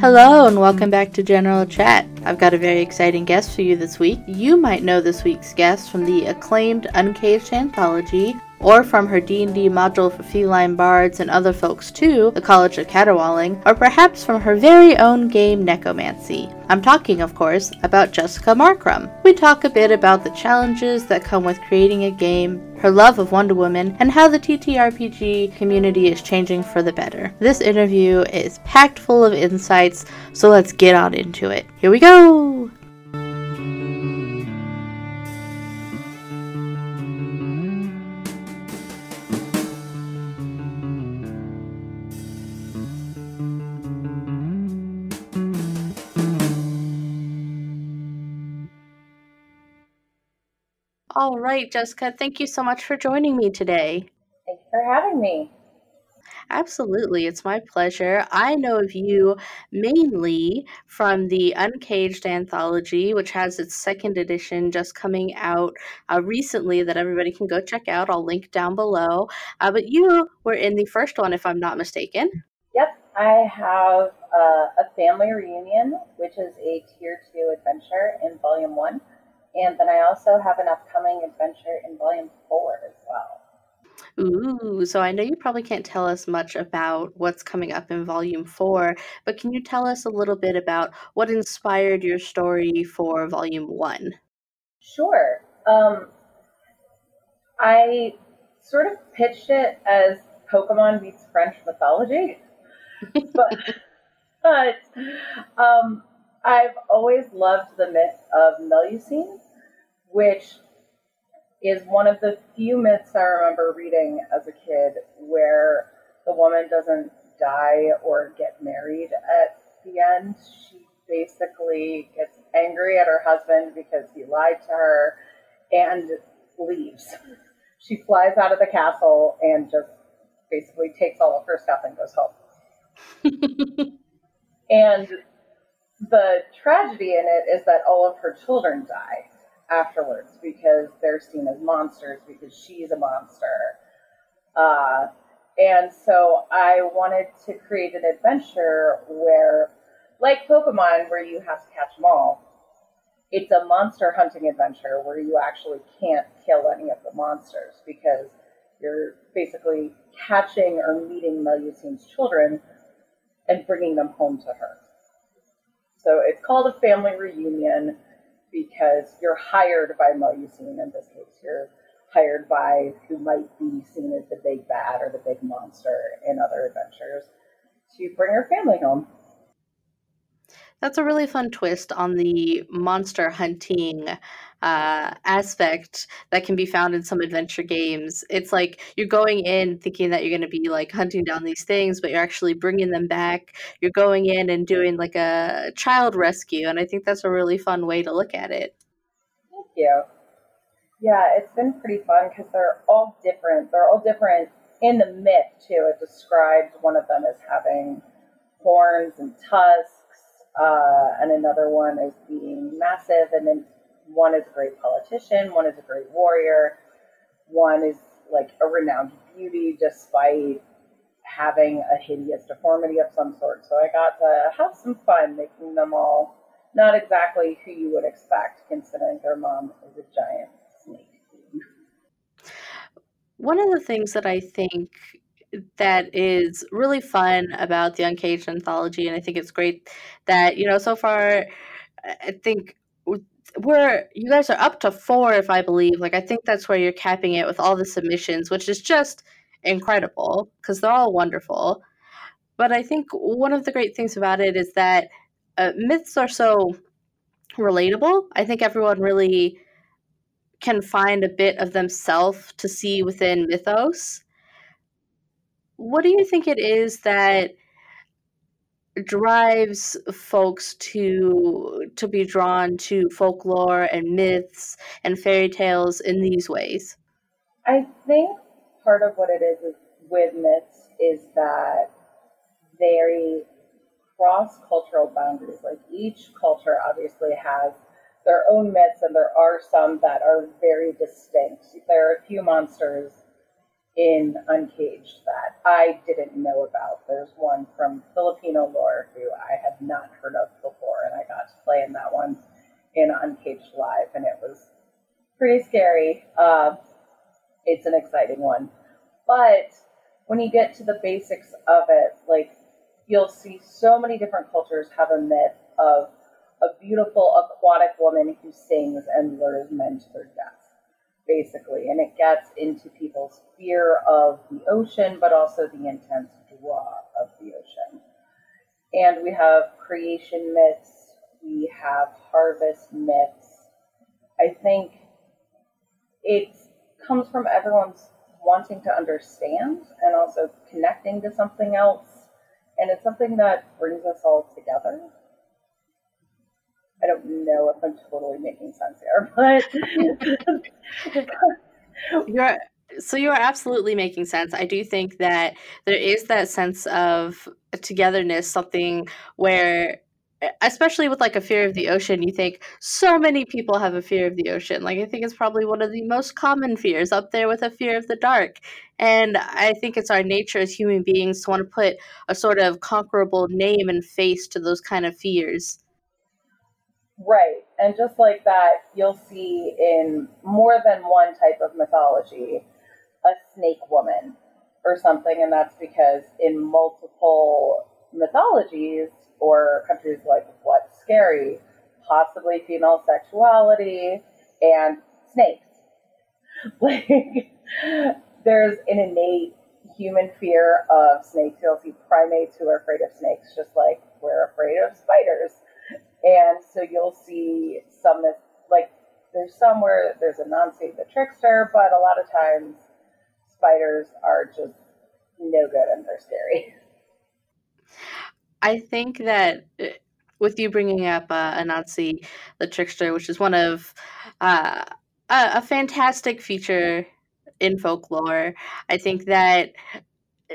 Hello, and welcome back to General Chat. I've got a very exciting guest for you this week. You might know this week's guest from the acclaimed Uncaged anthology, or from her D&D module for feline bards and other folks too, the College of Caterwauling, or perhaps from her very own game Nekomancy. I'm talking, of course, about Jessica Marcrum. We talk a bit about the challenges that come with creating a game, her love of Wonder Woman, and how the TTRPG community is changing for the better. This interview is packed full of insights, so let's get on into it. Here we go! All right, Jessica, thank you so much for joining me today. Thank you for having me. Absolutely, it's my pleasure. I know of you mainly from the Uncaged anthology, which has its second edition just coming out uh, recently that everybody can go check out. I'll link down below. Uh, but you were in the first one, if I'm not mistaken. Yep, I have uh, a family reunion, which is a tier two adventure in volume one. And then I also have an upcoming adventure in volume four as well. Ooh, so I know you probably can't tell us much about what's coming up in volume four, but can you tell us a little bit about what inspired your story for volume one? Sure. Um, I sort of pitched it as Pokemon meets French mythology, but, but um, I've always loved the myth of Melusine, which is one of the few myths I remember reading as a kid where the woman doesn't die or get married at the end. She basically gets angry at her husband because he lied to her and leaves. She flies out of the castle and just basically takes all of her stuff and goes home. and the tragedy in it is that all of her children die afterwards because they're seen as monsters because she's a monster. Uh, and so I wanted to create an adventure where, like Pokemon, where you have to catch them all, it's a monster hunting adventure where you actually can't kill any of the monsters because you're basically catching or meeting Melusine's children and bringing them home to her. So it's called a family reunion because you're hired by Melusine in this case. You're hired by who might be seen as the big bad or the big monster in other adventures to bring your family home. That's a really fun twist on the monster hunting uh, aspect that can be found in some adventure games. It's like you're going in thinking that you're going to be like hunting down these things, but you're actually bringing them back. You're going in and doing like a child rescue, and I think that's a really fun way to look at it. Thank you. Yeah, it's been pretty fun because they're all different. They're all different in the myth too. It describes one of them as having horns and tusks uh, and another one is being massive, and then one is a great politician, one is a great warrior, one is like a renowned beauty despite having a hideous deformity of some sort. So I got to have some fun making them all not exactly who you would expect, considering their mom is a giant snake. One of the things that I think that is really fun about the Uncaged anthology, and I think it's great that you know so far. I think we're you guys are up to four, if I believe. Like I think that's where you're capping it with all the submissions, which is just incredible because they're all wonderful. But I think one of the great things about it is that uh, myths are so relatable. I think everyone really can find a bit of themselves to see within mythos what do you think it is that drives folks to to be drawn to folklore and myths and fairy tales in these ways? I think part of what it is, with myths is that they cross cultural boundaries. Like each culture obviously has their own myths, and there are some that are very distinct. There are a few monsters in Uncaged that I didn't know about. There's one from Filipino lore who I had not heard of before, and I got to play in that one in Uncaged Live, and it was pretty scary. Uh, it's an exciting one. But when you get to the basics of it, like you'll see so many different cultures have a myth of a beautiful aquatic woman who sings and lures men to their death, basically. And it gets into people's fear of the ocean, but also the intense draw of the ocean. And we have creation myths, we have harvest myths. I think it comes from everyone's wanting to understand and also connecting to something else. And it's something that brings us all together. I don't know if I'm totally making sense here, but you're so you are absolutely making sense. I do think that there is that sense of togetherness, something where especially with like a fear of the ocean, you think so many people have a fear of the ocean. Like I think it's probably one of the most common fears up there with a fear of the dark. And I think it's our nature as human beings to want to put a sort of conquerable name and face to those kind of fears. Right. And just like that, you'll see in more than one type of mythology a snake woman or something. And that's because in multiple mythologies, or countries like What's Scary, possibly female sexuality, and snakes. Like, there's an innate human fear of snakes. You'll see primates who are afraid of snakes, just like we're afraid of spiders. And so you'll see some that, like, there's somewhere there's a Anansi the trickster, but a lot of times spiders are just no good and they're scary. I think that uh, with you bringing up uh, Anansi the Trickster, which is one of uh, a, a fantastic feature in folklore, I think that uh,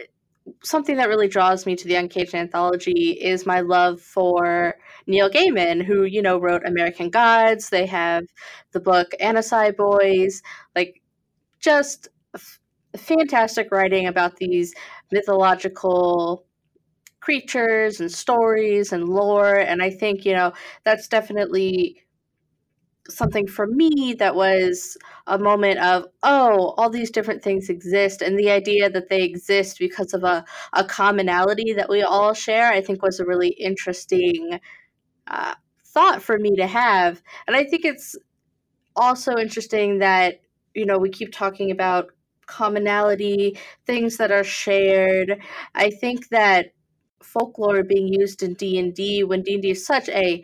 something that really draws me to the Uncaged anthology is my love for Neil Gaiman, who you know wrote American Gods. They have the book Anansi Boys, like just f- fantastic writing about these mythological creatures and stories and lore. And I think, you know, that's definitely something for me that was a moment of, oh, all these different things exist. And the idea that they exist because of a, a commonality that we all share, I think was a really interesting uh, thought for me to have. And I think it's also interesting that, you know, we keep talking about commonality, things that are shared. I think that folklore being used in D&D when D&D is such a,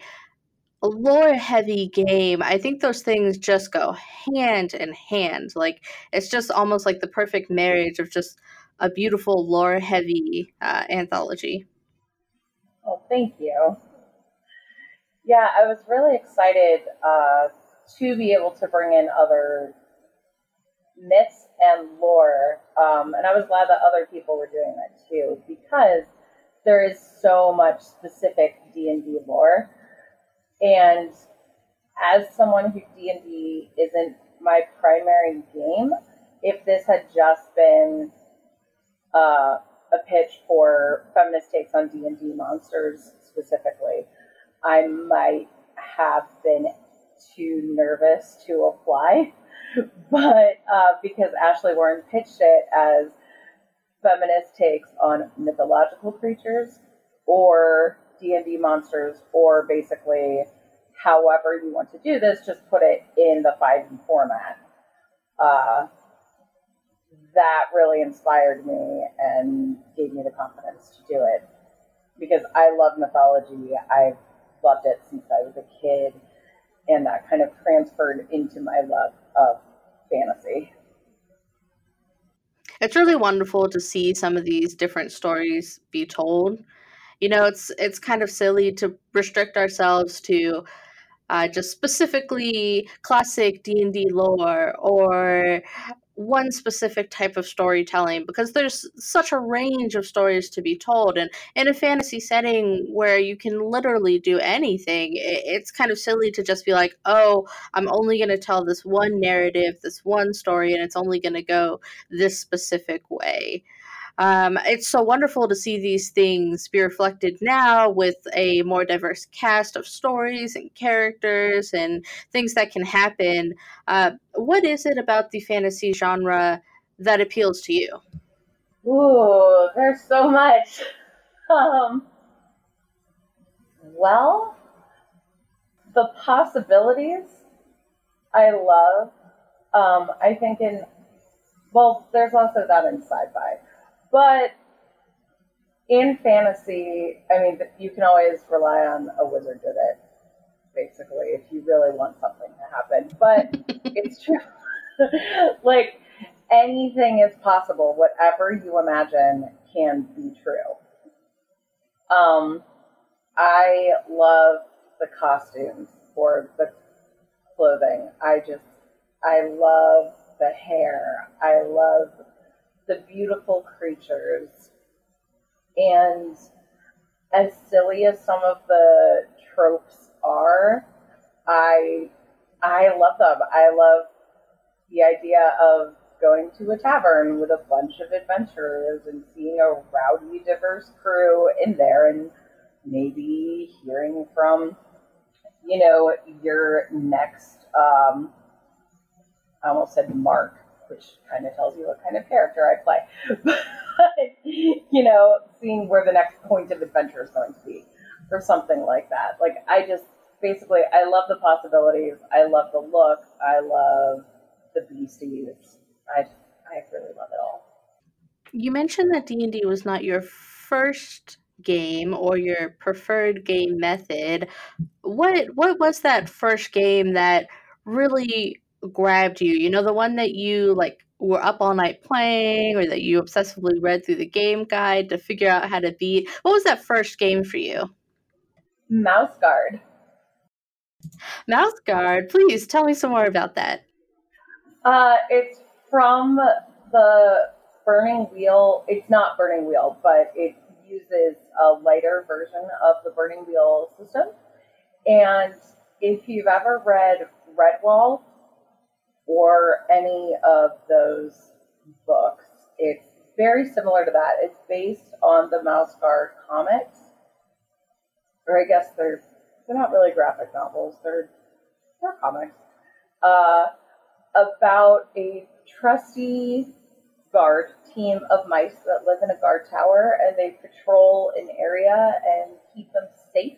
lore heavy game. I think those things just go hand in hand. Like it's just almost like the perfect marriage of just a beautiful lore heavy uh, anthology. Oh, thank you. Yeah, I was really excited uh, to be able to bring in other myths and lore, um, and I was glad that other people were doing that too because there is so much specific D&D lore. And as someone who D&D isn't my primary game, if this had just been uh, a pitch for feminist takes on D&D monsters specifically, I might have been too nervous to apply. But uh, because Ashley Warren pitched it as feminist takes on mythological creatures or D&D monsters or basically however you want to do this, just put it in the 5e format. Uh, that really inspired me and gave me the confidence to do it because I love mythology. I've loved it since I was a kid, and that kind of transferred into my love of fantasy it's really wonderful to see some of these different stories be told. You know, it's it's kind of silly to restrict ourselves to uh, just specifically classic D and D lore or one specific type of storytelling because there's such a range of stories to be told. And in a fantasy setting where you can literally do anything it's kind of silly to just be like oh i'm only going to tell this one narrative this one story and it's only going to go this specific way um, it's so wonderful to see these things be reflected now with a more diverse cast of stories and characters and things that can happen. Uh, what is it about the fantasy genre that appeals to you? Ooh, there's so much. Um, well, the possibilities I love. Um, I think in well, there's also that in sci-fi. But in fantasy, I mean, you can always rely on a wizard did it, basically, if you really want something to happen. But it's true. like, anything is possible. Whatever you imagine can be true. Um, I love the costumes for the clothing. I just, I love the hair. I love the beautiful creatures. And as silly as some of the tropes are, I I love them. I love the idea of going to a tavern with a bunch of adventurers and seeing a rowdy, diverse crew in there and maybe hearing from, you know, your next, um, I almost said Mark, which kind of tells you what kind of character I play. but, you know, seeing where the next point of adventure is going to be, or something like that. Like, I just basically, I love the possibilities. I love the look. I love the beasties. I, I really love it all. You mentioned that D and D was not your first game or your preferred game method. What what was that first game that really grabbed you? You know, the one that you like were up all night playing or that you obsessively read through the game guide to figure out how to beat. What was that first game for you? Mouse Guard. Mouse Guard, please tell me some more about that. Uh, it's from the Burning Wheel. It's not Burning Wheel, but it uses a lighter version of the Burning Wheel system. And if you've ever read Redwall, or any of those books. It's very similar to that. It's based on the Mouse Guard comics, or I guess they're they're not really graphic novels. They're they're comics uh, about a trusty guard team of mice that live in a guard tower, and they patrol an area and keep them safe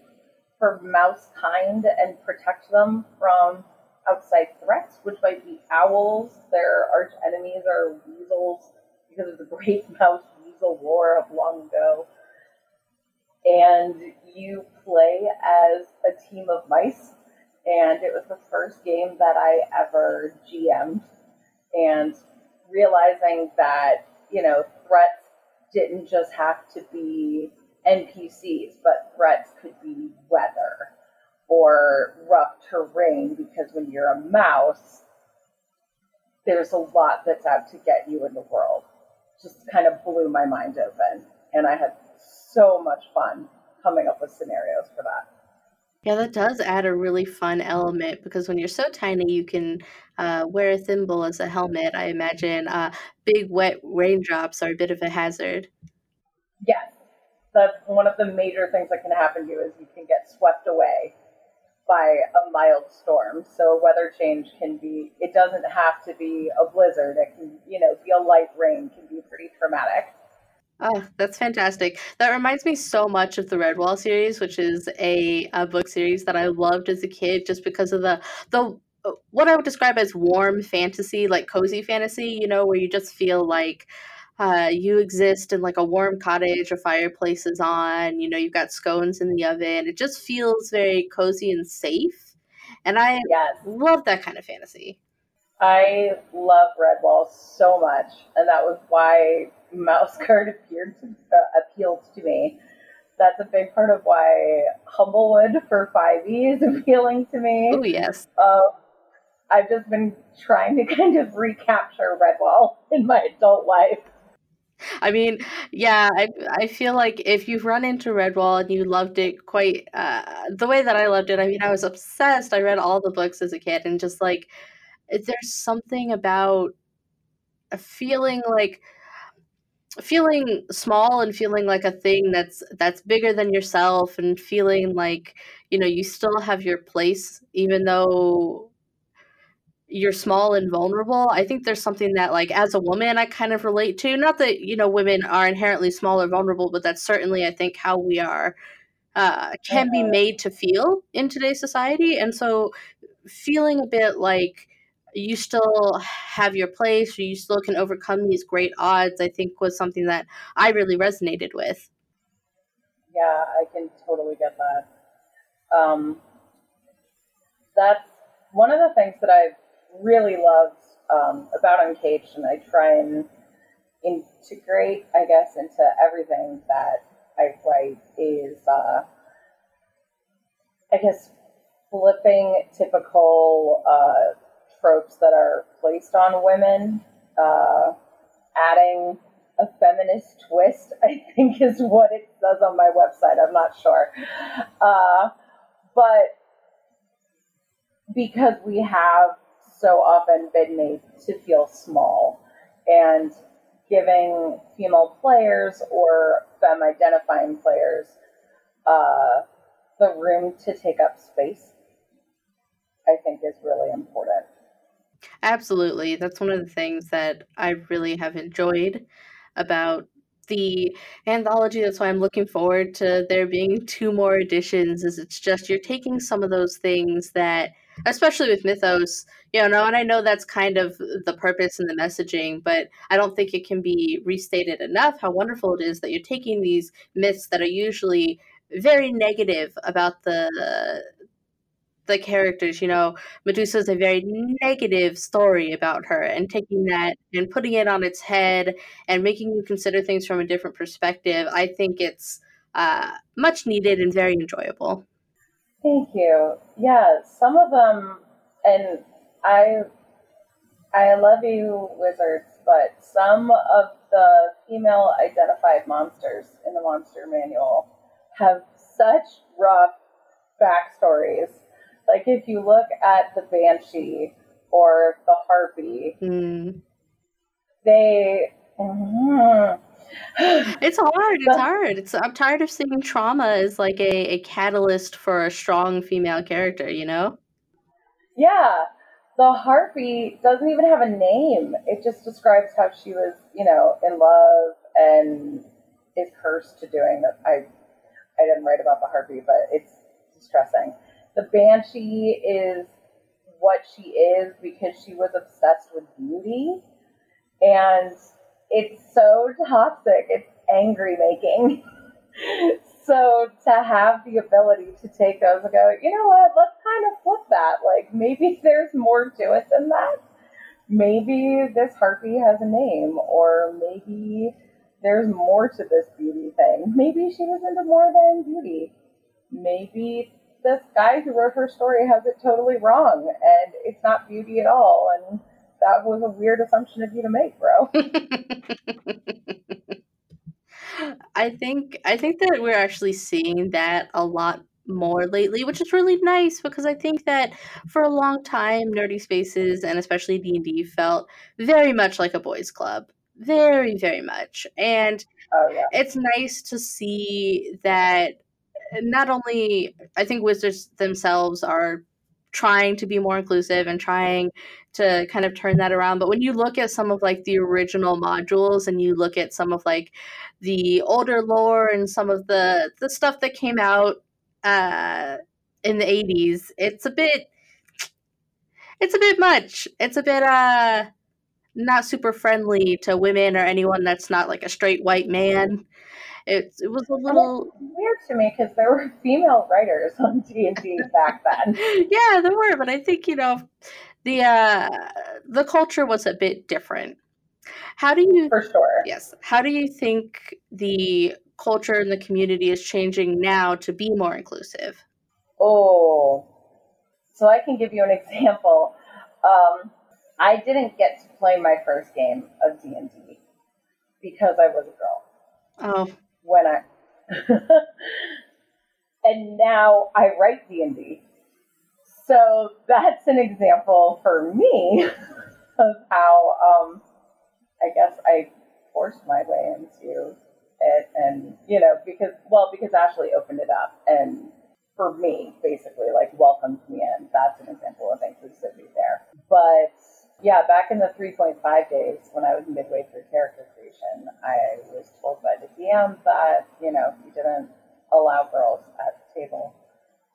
for mouse kind and protect them from outside threats, which might be owls. Their arch enemies are weasels because of the Great Mouse Weasel War of long ago. And you play as a team of mice, and it was the first game that I ever GM'd. And realizing that, you know, threats didn't just have to be NPCs, but threats could be weather or rough terrain because when you're a mouse, there's a lot that's out to get you in the world. Just kind of blew my mind open. And I had so much fun coming up with scenarios for that. Yeah, that does add a really fun element because when you're so tiny, you can uh, wear a thimble as a helmet. I imagine uh, big wet raindrops are a bit of a hazard. Yes, that's one of the major things that can happen to you is you can get swept away by a mild storm. So weather change can be, it doesn't have to be a blizzard. It can, you know, be a light rain can be pretty traumatic. Oh, that's fantastic. That reminds me so much of the Redwall series, which is a, a book series that I loved as a kid just because of the the what I would describe as warm fantasy, like cozy fantasy, you know, where you just feel like uh, you exist in like a warm cottage, a fireplace is on, you know, you've got scones in the oven. It just feels very cozy and safe. And I yes. love that kind of fantasy. I love Redwall so much, and that was why Mouse Guard appeared to, uh, appealed to me. That's a big part of why Humblewood for 5e is appealing to me. Oh, yes. Uh, I've just been trying to kind of recapture Redwall in my adult life. I mean, yeah, I I feel like if you've run into Redwall and you loved it quite uh, the way that I loved it, I mean, I was obsessed. I read all the books as a kid, and just like there's something about a feeling like feeling small and feeling like a thing that's that's bigger than yourself and feeling like you know you still have your place even though you're small and vulnerable i think there's something that like as a woman i kind of relate to not that you know women are inherently small or vulnerable but that's certainly i think how we are uh, can be made to feel in today's society and so feeling a bit like you still have your place or you still can overcome these great odds i think was something that i really resonated with. Yeah i can totally get that. Um, that's one of the things that i've really loved um, about uncaged and i try and integrate i guess into everything that i write is uh, i guess flipping typical uh, tropes that are placed on women, uh, adding a feminist twist, I think is what it says on my website. I'm not sure. Uh, but because we have so often been made to feel small and giving female players or femme identifying players uh, the room to take up space, I think is really important. Absolutely. That's one of the things that I really have enjoyed about the anthology. That's why I'm looking forward to there being two more editions. Is it's just you're taking some of those things that, especially with Mythos, you know, and I know that's kind of the purpose and the messaging, but I don't think it can be restated enough how wonderful it is that you're taking these myths that are usually very negative about the the characters. You know, Medusa is a very negative story about her, and taking that and putting it on its head and making you consider things from a different perspective, I think it's uh, much needed and very enjoyable. Thank you. Yeah, some of them, and I, I love you, wizards, but some of the female identified monsters in the monster manual have such rough backstories like if you look at the banshee or the harpy, mm. they. Mm, it's hard. It's hard. It's I'm tired of seeing trauma as like a, a catalyst for a strong female character, you know? Yeah. The harpy doesn't even have a name. It just describes how she was, you know, in love and is cursed to doing that. I I didn't write about the harpy, but it's distressing the banshee is what she is because she was obsessed with beauty and it's so toxic. It's angry making. So to have the ability to take those and go you know what? Let's kind of flip that. Like maybe there's more to it than that. Maybe this harpy has a name or maybe there's more to this beauty thing. Maybe she was into more than beauty. Maybe this guy who wrote her story has it totally wrong, and it's not beauty at all. And that was a weird assumption of you to make, bro. I think I think that we're actually seeing that a lot more lately, which is really nice because I think that for a long time, nerdy spaces and especially D and D felt very much like a boys' club, very very much, and oh, yeah. it's nice to see that not only I think wizards themselves are trying to be more inclusive and trying to kind of turn that around but when you look at some of like the original modules and you look at some of like the older lore and some of the the stuff that came out uh in the 80s it's a bit it's a bit much. It's a bit uh not super friendly to women or anyone that's not like a straight white man it, it was a little weird to me because there were female writers on D and D back then. yeah, there were, but I think you know the uh, the culture was a bit different. How do you for sure? Yes. How do you think the culture and the community is changing now to be more inclusive? Oh, so I can give you an example. um, I didn't get to play my first game of D and D because I was a girl. Oh, when I and now I write D and D. So that's an example for me of how um, I guess I forced my way into it, and you know because well because Ashley opened it up and for me basically like welcomed me in. That's an example of inclusivity there. But yeah, back in the 3.5 days when I was midway through character I was told by the DM that you know he didn't allow girls at the table.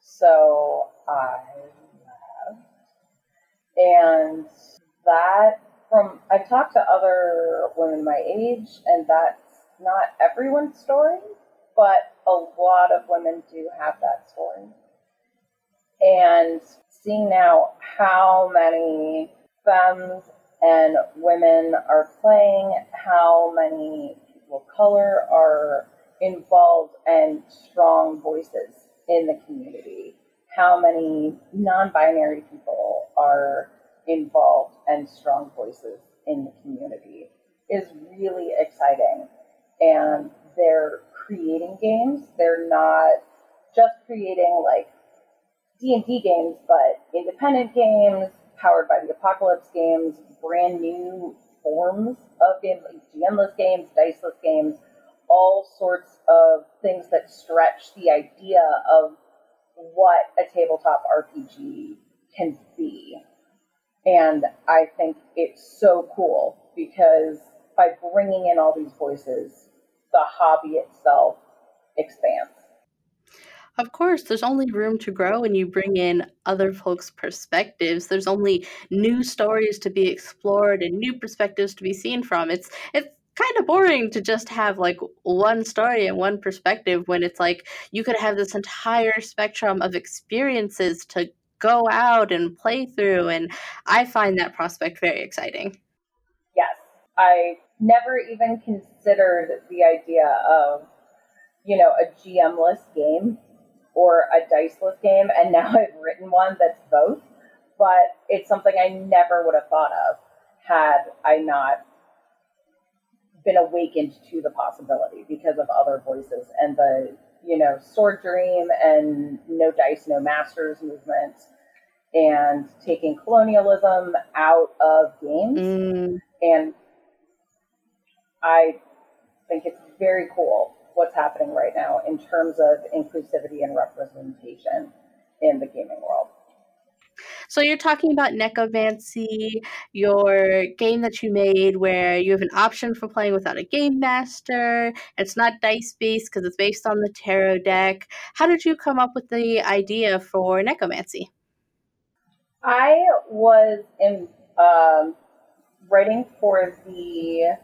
So I left. And that from I've talked to other women my age and that's not everyone's story, but a lot of women do have that story. And seeing now how many femmes and women are playing, how many people of color are involved and strong voices in the community. How many non binary people are involved and strong voices in the community is really exciting. And they're creating games. They're not just creating like D&D games, but independent games, powered by the Apocalypse games, brand new forms of games, like GMless games, diceless games, all sorts of things that stretch the idea of what a tabletop RPG can be. And I think it's so cool because by bringing in all these voices, the hobby itself expands. Of course, there's only room to grow when you bring in other folks' perspectives. There's only new stories to be explored and new perspectives to be seen from. It's it's kind of boring to just have like one story and one perspective when it's like you could have this entire spectrum of experiences to go out and play through and i find that prospect very exciting yes i never even considered the idea of you know a gmless game or a diceless game and now i've written one that's both but it's something i never would have thought of had i not been awakened to the possibility because of other voices and the you know sword dream and no dice no masters movement and taking colonialism out of games mm. and i think it's very cool what's happening right now in terms of inclusivity and representation in the gaming world so you're talking about Nekomancy, your game that you made where you have an option for playing without a game master. It's not dice based because it's based on the tarot deck. How did you come up with the idea for Nekomancy? I was in um, writing for the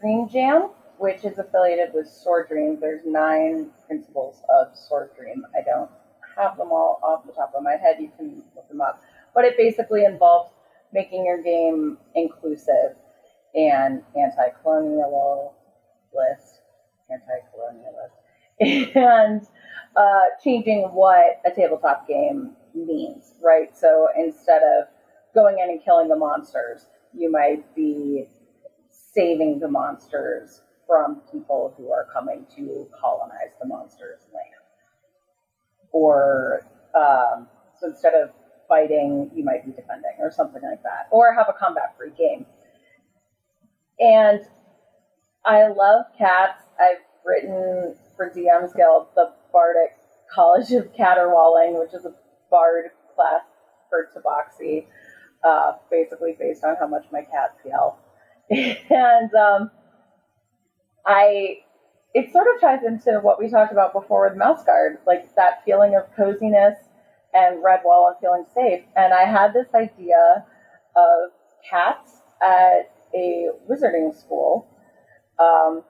Dream Jam, which is affiliated with Sword Dream. There's nine principles of Sword Dream. I don't have them all off the top of my head. You can look them up. But it basically involves making your game inclusive and anti-colonialist, anti-colonialist, and uh, changing what a tabletop game means, right? So instead of going in and killing the monsters, you might be saving the monsters from people who are coming to colonize the monsters' land or um, so instead of fighting, you might be defending or something like that, or have a combat free game. And I love cats. I've written for DM's Guild the Bardic College of Caterwauling, which is a bard class for Tabaxi, uh, basically based on how much my cats yell. and um, I it sort of ties into what we talked about before with Mouse Guard, like that feeling of coziness and Redwall and feeling safe. And I had this idea of cats at a wizarding school um,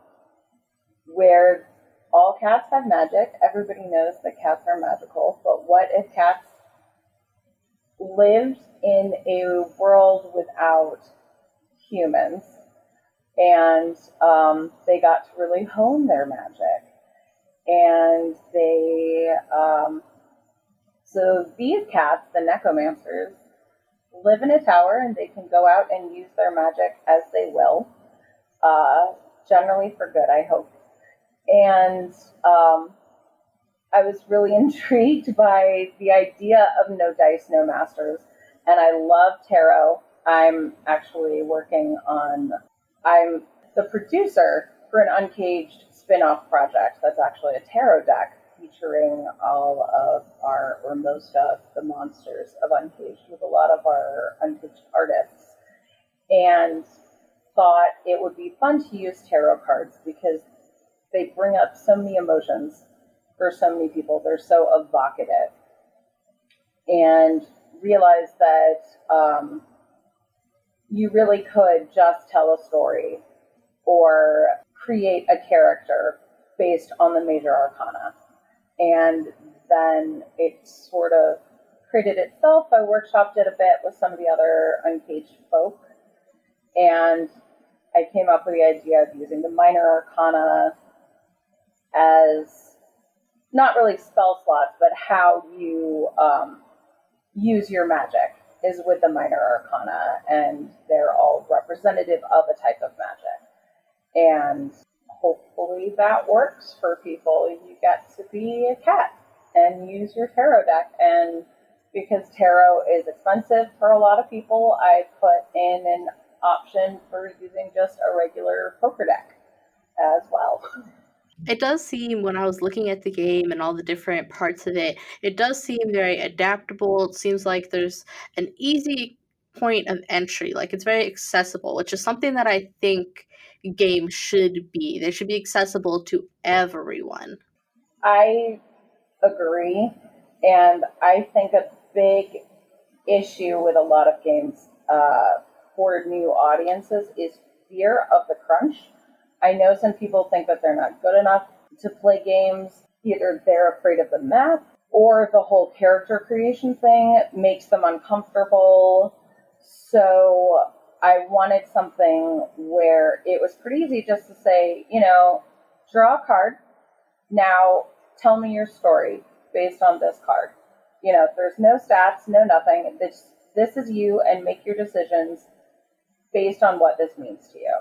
where all cats have magic. Everybody knows that cats are magical. But what if cats lived in a world without humans? And um, they got to really hone their magic. And they, um, so these cats, the Nekomancers, live in a tower and they can go out and use their magic as they will, uh, generally for good, I hope. And um, I was really intrigued by the idea of no dice, no masters. And I love tarot. I'm actually working on, I'm the producer for an Uncaged spin off project that's actually a tarot deck featuring all of our, or most of the monsters of Uncaged with a lot of our Uncaged artists. And thought it would be fun to use tarot cards because they bring up so many emotions for so many people. They're so evocative. And realized that um, you really could just tell a story or create a character based on the major arcana. And then it sort of created itself. I workshopped it a bit with some of the other uncaged folk. And I came up with the idea of using the minor arcana as not really spell slots, but how you um, use your magic is with the minor arcana, and they're all representative of a type of magic. And hopefully that works for people. You get to be a cat and use your tarot deck. And because tarot is expensive for a lot of people, I put in an option for using just a regular poker deck as well. It does seem when I was looking at the game and all the different parts of it, it does seem very adaptable. It seems like there's an easy point of entry, like it's very accessible, which is something that I think games should be. They should be accessible to everyone. I agree, and I think a big issue with a lot of games uh, for new audiences is fear of the crunch I know some people think that they're not good enough to play games. Either they're afraid of the math or the whole character creation thing makes them uncomfortable. So I wanted something where it was pretty easy just to say, you know, draw a card. Now tell me your story based on this card. You know, there's no stats, no nothing. This this is you and make your decisions based on what this means to you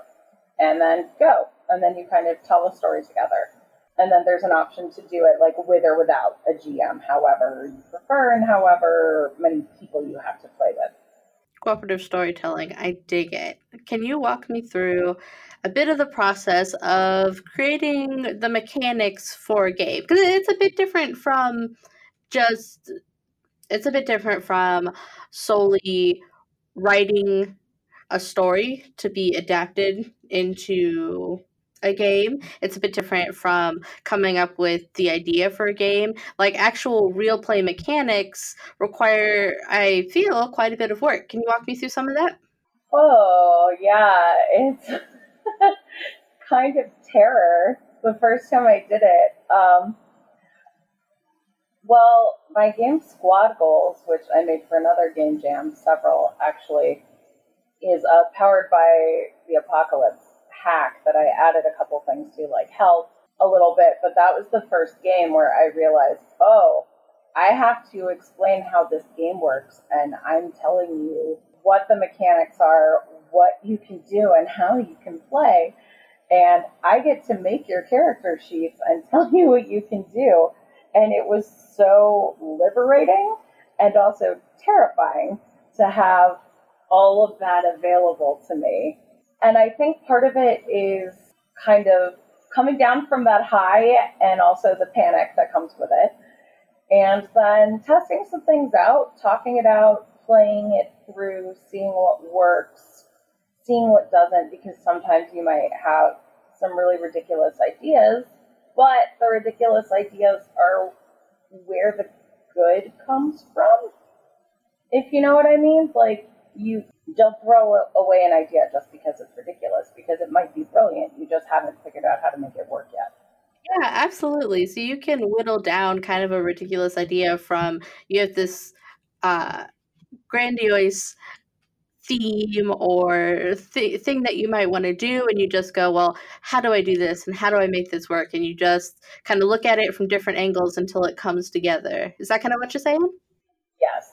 and then go. And then you kind of tell the story together. And then there's an option to do it like with or without a GM, however you prefer and however many people you have to play with. Cooperative storytelling, I dig it. Can you walk me through a bit of the process of creating the mechanics for a game? Because it's a bit different from just, it's a bit different from solely writing a story to be adapted into a game. It's a bit different from coming up with the idea for a game. Like actual real play mechanics require, I feel, quite a bit of work. Can you walk me through some of that? Oh, yeah. It's kind of terror the first time I did it. Um, well, my game Squad Goals, which I made for another game jam, several actually, is uh, powered by the apocalypse hack that I added a couple things to, like health a little bit. But that was the first game where I realized, oh, I have to explain how this game works, and I'm telling you what the mechanics are, what you can do, and how you can play. And I get to make your character sheets and tell you what you can do. And it was so liberating and also terrifying to have all of that available to me. And I think part of it is kind of coming down from that high and also the panic that comes with it. And then testing some things out, talking it out, playing it through, seeing what works, seeing what doesn't, because sometimes you might have some really ridiculous ideas, but the ridiculous ideas are where the good comes from. If you know what I mean? Like, you don't throw away an idea just because it's ridiculous, because it might be brilliant. You just haven't figured out how to make it work yet. Yeah, absolutely. So you can whittle down kind of a ridiculous idea from you have this uh, grandiose theme or th- thing that you might want to do, and you just go, well, how do I do this, and how do I make this work? And you just kind of look at it from different angles until it comes together. Is that kind of what you're saying? Yes,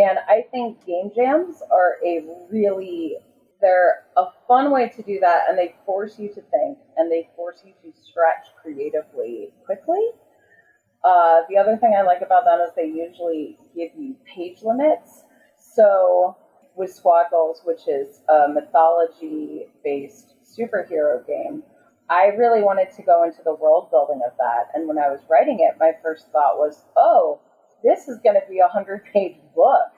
And I think game jams are a really they're a fun way to do that and they force you to think and they force you to stretch creatively quickly. Uh, the other thing I like about them is they usually give you page limits. So with Squad Goals, which is a mythology based superhero game, I really wanted to go into the world building of that. And when I was writing it, my first thought was, oh, this is going to be a 100 page book.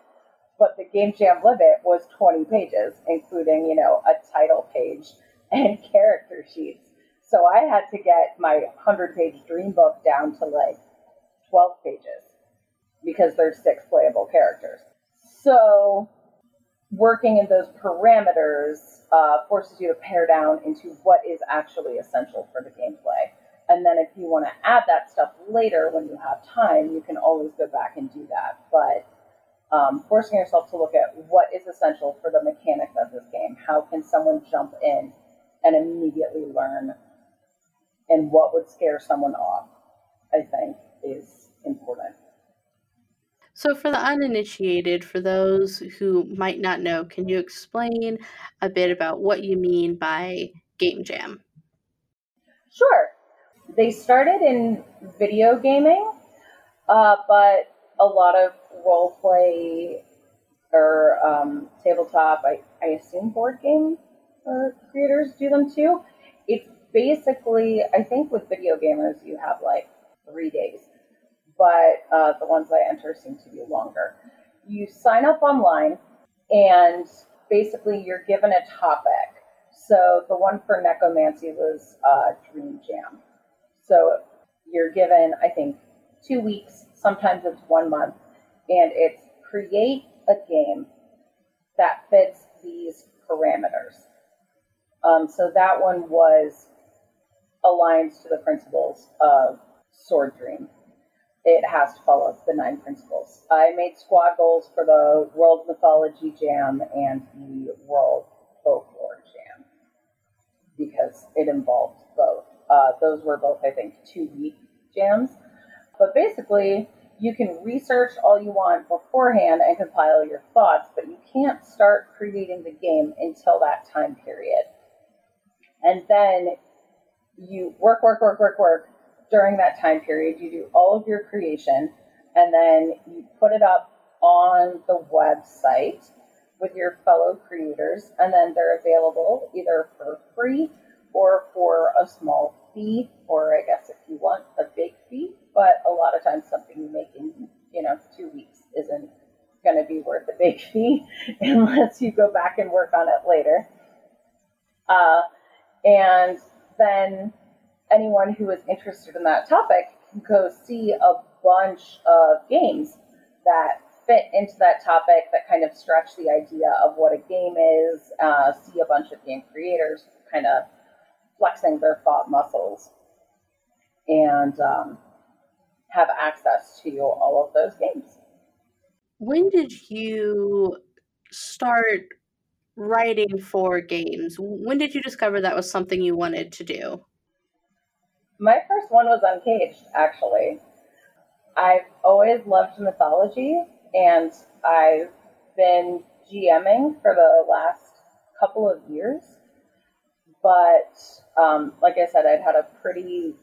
But the Game Jam limit was 20 pages, including, you know, a title page and character sheets. So I had to get my 100 page dream book down to like 12 pages because there's six playable characters. So working in those parameters uh, forces you to pare down into what is actually essential for the gameplay. And then if you want to add that stuff later when you have time, you can always go back and do that. But um, forcing yourself to look at what is essential for the mechanics of this game. How can someone jump in and immediately learn? And what would scare someone off, I think, is important. So, for the uninitiated, for those who might not know, can you explain a bit about what you mean by game jam? Sure. They started in video gaming, uh, but a lot of role play or um, tabletop, I, I assume board game uh, creators do them too. It's basically, I think with video gamers, you have like three days but uh, the ones I enter seem to be longer. You sign up online, and basically you're given a topic. So the one for necromancy was uh, Dream Jam. So you're given, I think, two weeks, sometimes it's one month, and it's create a game that fits these parameters. Um, so that one was aligned to the principles of Sword Dream it has to follow the nine principles. I made squad goals for the World Mythology Jam and the World Folklore Jam because it involved both. Uh, those were both, I think, two week jams. But basically, you can research all you want beforehand and compile your thoughts, but you can't start creating the game until that time period. And then you work, work, work, work, work during that time period. You do all of your creation and then you put it up on the website with your fellow creators, and then they're available either for free or for a small fee, or I guess if you want a big fee. But a lot of times, something you make in you know two weeks isn't going to be worth a big fee unless you go back and work on it later. Uh, and then anyone who is interested in that topic can go see a bunch of games that fit into that topic that kind of stretch the idea of what a game is, uh, see a bunch of game creators kind of flexing their thought muscles, and um, have access to all of those games. When did you start writing for games? When did you discover that was something you wanted to do? My first one was Uncaged, actually. I've always loved mythology, and I've been GMing for the last couple of years. But um, like I said, I'd had a pretty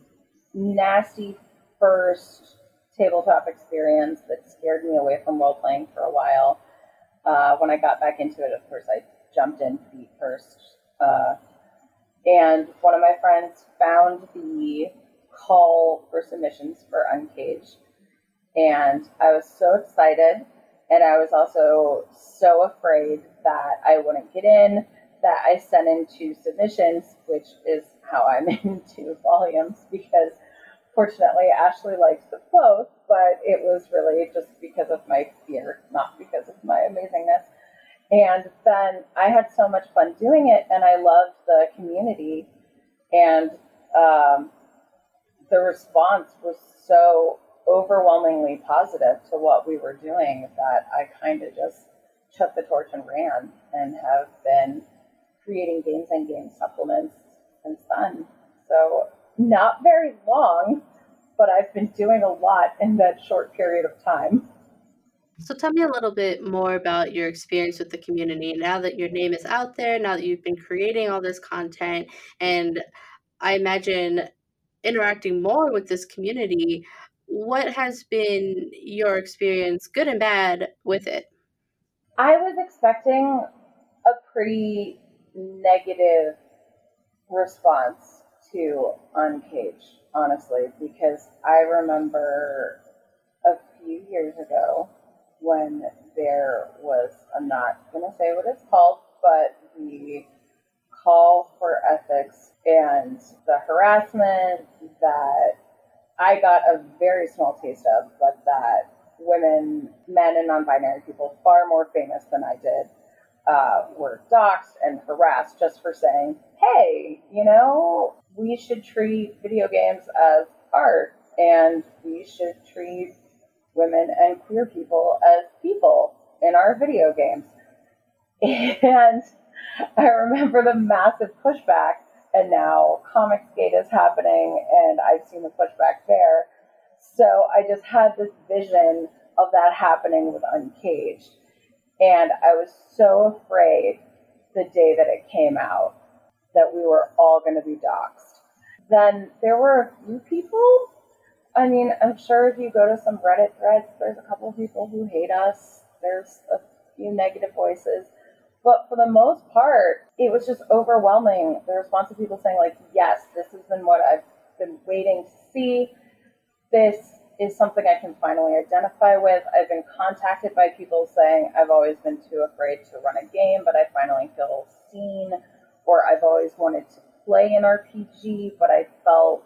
nasty first tabletop experience that scared me away from role playing for a while. Uh, when I got back into it, of course, I jumped in feet first. Uh, and one of my friends found the call for submissions for Uncaged. And I was so excited. And I was also so afraid that I wouldn't get in, that I sent in two submissions, which is how I'm into volumes, because fortunately Ashley liked the both, but it was really just because of my fear, not because of my amazingness. And then I had so much fun doing it, and I loved the community. And um, the response was so overwhelmingly positive to what we were doing that I kind of just took the torch and ran and have been creating games and game supplements since then. So, not very long, but I've been doing a lot in that short period of time. So tell me a little bit more about your experience with the community. Now that your name is out there, now that you've been creating all this content, and I imagine interacting more with this community, what has been your experience, good and bad, with it? I was expecting a pretty negative response to Uncaged, honestly, because I remember a few years ago when there was, I'm not going to say what it's called, but the call for ethics and the harassment that I got a very small taste of, but that women, men, and non binary people, far more famous than I did, uh, were doxxed and harassed just for saying, hey, you know, we should treat video games as art and we should treat women and queer people as people in our video games. And I remember the massive pushback, and now Comicsgate is happening, and I've seen the pushback there. So I just had this vision of that happening with Uncaged. And I was so afraid the day that it came out that we were all going to be doxxed. Then there were a few people. I mean, I'm sure if you go to some Reddit threads, there's a couple of people who hate us. There's a few negative voices. But for the most part, it was just overwhelming. The response of people saying, like, yes, this has been what I've been waiting to see. This is something I can finally identify with. I've been contacted by people saying I've always been too afraid to run a game, but I finally feel seen, or I've always wanted to play an RPG, but I felt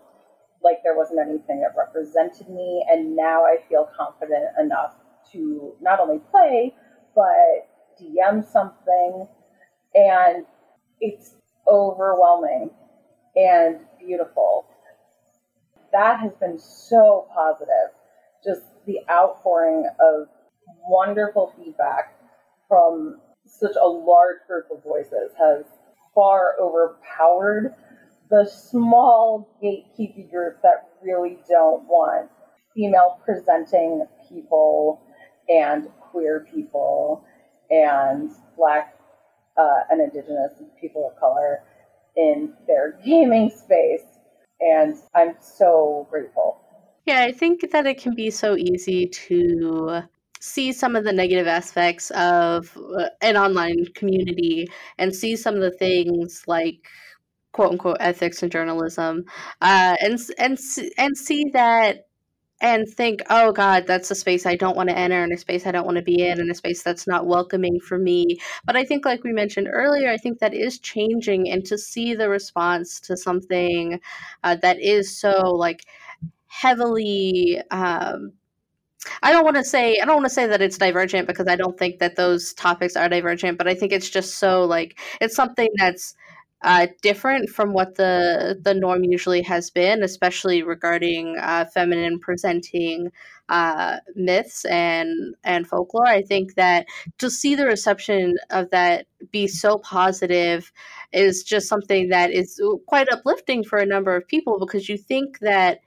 like there wasn't anything that represented me, and now I feel confident enough to not only play, but DM something, and it's overwhelming and beautiful that has been so positive. Just the outpouring of wonderful feedback from such a large group of voices has far overpowered the small gatekeeping group that really don't want female presenting people and queer people and black uh, and indigenous people of color in their gaming space and I'm so grateful. Yeah, I think that it can be so easy to see some of the negative aspects of uh, an online community and see some of the things like quote unquote ethics and journalism uh, and and and see that and think, oh God, that's a space I don't want to enter, and a space I don't want to be in, and a space that's not welcoming for me. But I think, like we mentioned earlier, I think that is changing, and to see the response to something uh, that is so like heavily. Um, I don't want to say I don't want to say that it's divergent because I don't think that those topics are divergent, but I think it's just so like it's something that's uh, different from what the the norm usually has been, especially regarding uh, feminine presenting uh, myths and and folklore. I think that to see the reception of that be so positive is just something that is quite uplifting for a number of people because you think that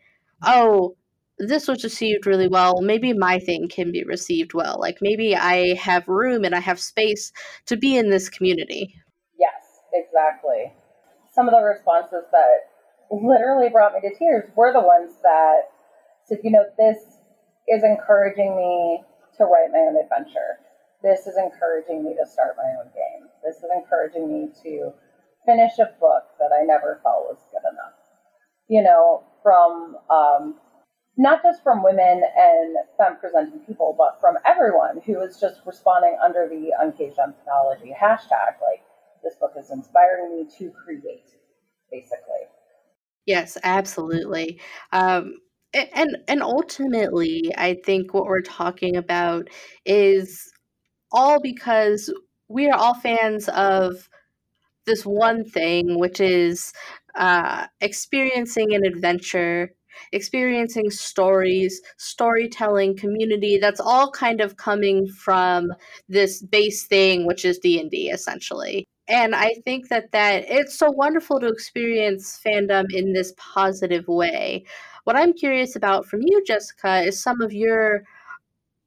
oh this was received really well. Maybe my thing can be received well. Like maybe i have room and i have space to be in this community exactly. Some of the responses that literally brought me to tears were the ones that said, you know, this is encouraging me to write my own adventure. This is encouraging me to start my own game. This is encouraging me to finish a book that I never felt was good enough. You know, from um, not just from women and femme presenting people, but from everyone who is just responding under the uncaged anthology hashtag. Like, this book is inspiring me to create, basically. Yes, absolutely. Um, and and ultimately, I think what we're talking about is all because we are all fans of this one thing, which is uh, experiencing an adventure, experiencing stories, storytelling, community. That's all kind of coming from this base thing, which is D and D, essentially and I think that that it's so wonderful to experience fandom in this positive way. What I'm curious about from you, Jessica, is some of your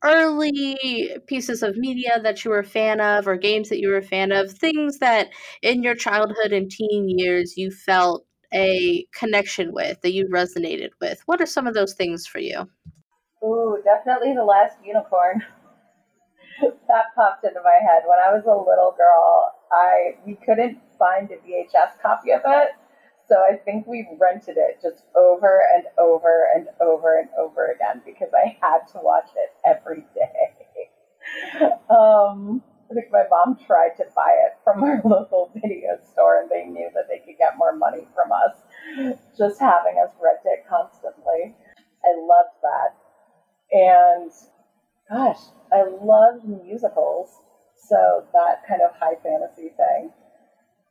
early pieces of media that you were a fan of or games that you were a fan of, things that in your childhood and teen years you felt a connection with, that you resonated with? What are some of those things for you? Ooh, definitely The Last Unicorn. that popped into my head. When I was a little girl, I we couldn't find a VHS copy of it. So I think we rented it just over and over and over and over again because I had to watch it every day. um, I think my mom tried to buy it from our local video store and they knew that they could get more money from us just having us rent it constantly. I loved that. And gosh, I loved musicals. So that kind of high fantasy thing.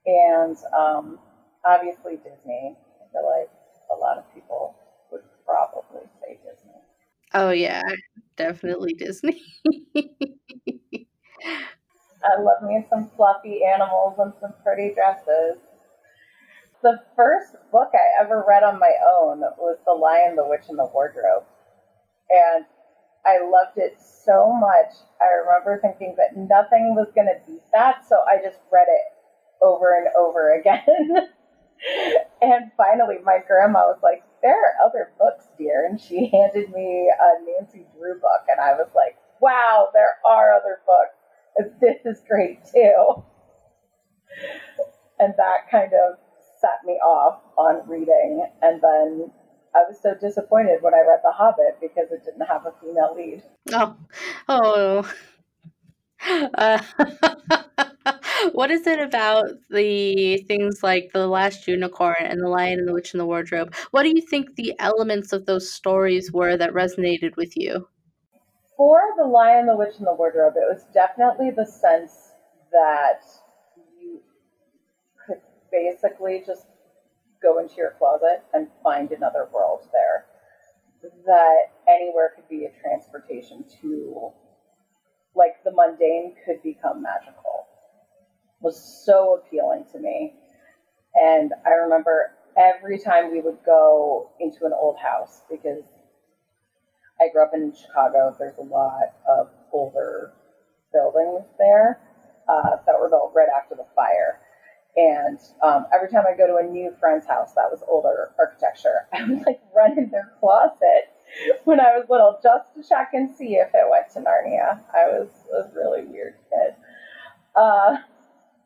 And um, obviously Disney. I feel like a lot of people would probably say Disney. Oh yeah, definitely Disney. I love me some fluffy animals and some pretty dresses. The first book I ever read on my own was The Lion, the Witch, and the Wardrobe. And I loved it so much. I remember thinking that nothing was going to beat that, so I just read it over and over again. and finally, my grandma was like, There are other books, dear. And she handed me a Nancy Drew book, and I was like, Wow, there are other books. This is great too. And that kind of set me off on reading. And then I was so disappointed when I read The Hobbit because it didn't have a female lead. Oh, oh. Uh, what is it about the things like The Last Unicorn and The Lion and the Witch and the Wardrobe? What do you think the elements of those stories were that resonated with you? For The Lion, the Witch, and the Wardrobe, it was definitely the sense that you could basically just go into your closet and find another world there. That anywhere could be a transportation to, like the mundane could become magical was so appealing to me. And I remember every time we would go into an old house because I grew up in Chicago, there's a lot of older buildings there uh, that were built right after the fire. And um, every time I go to a new friend's house that was older architecture, I would like run in their closet when I was little just to check and see if it went to Narnia. I was a really weird kid. Uh,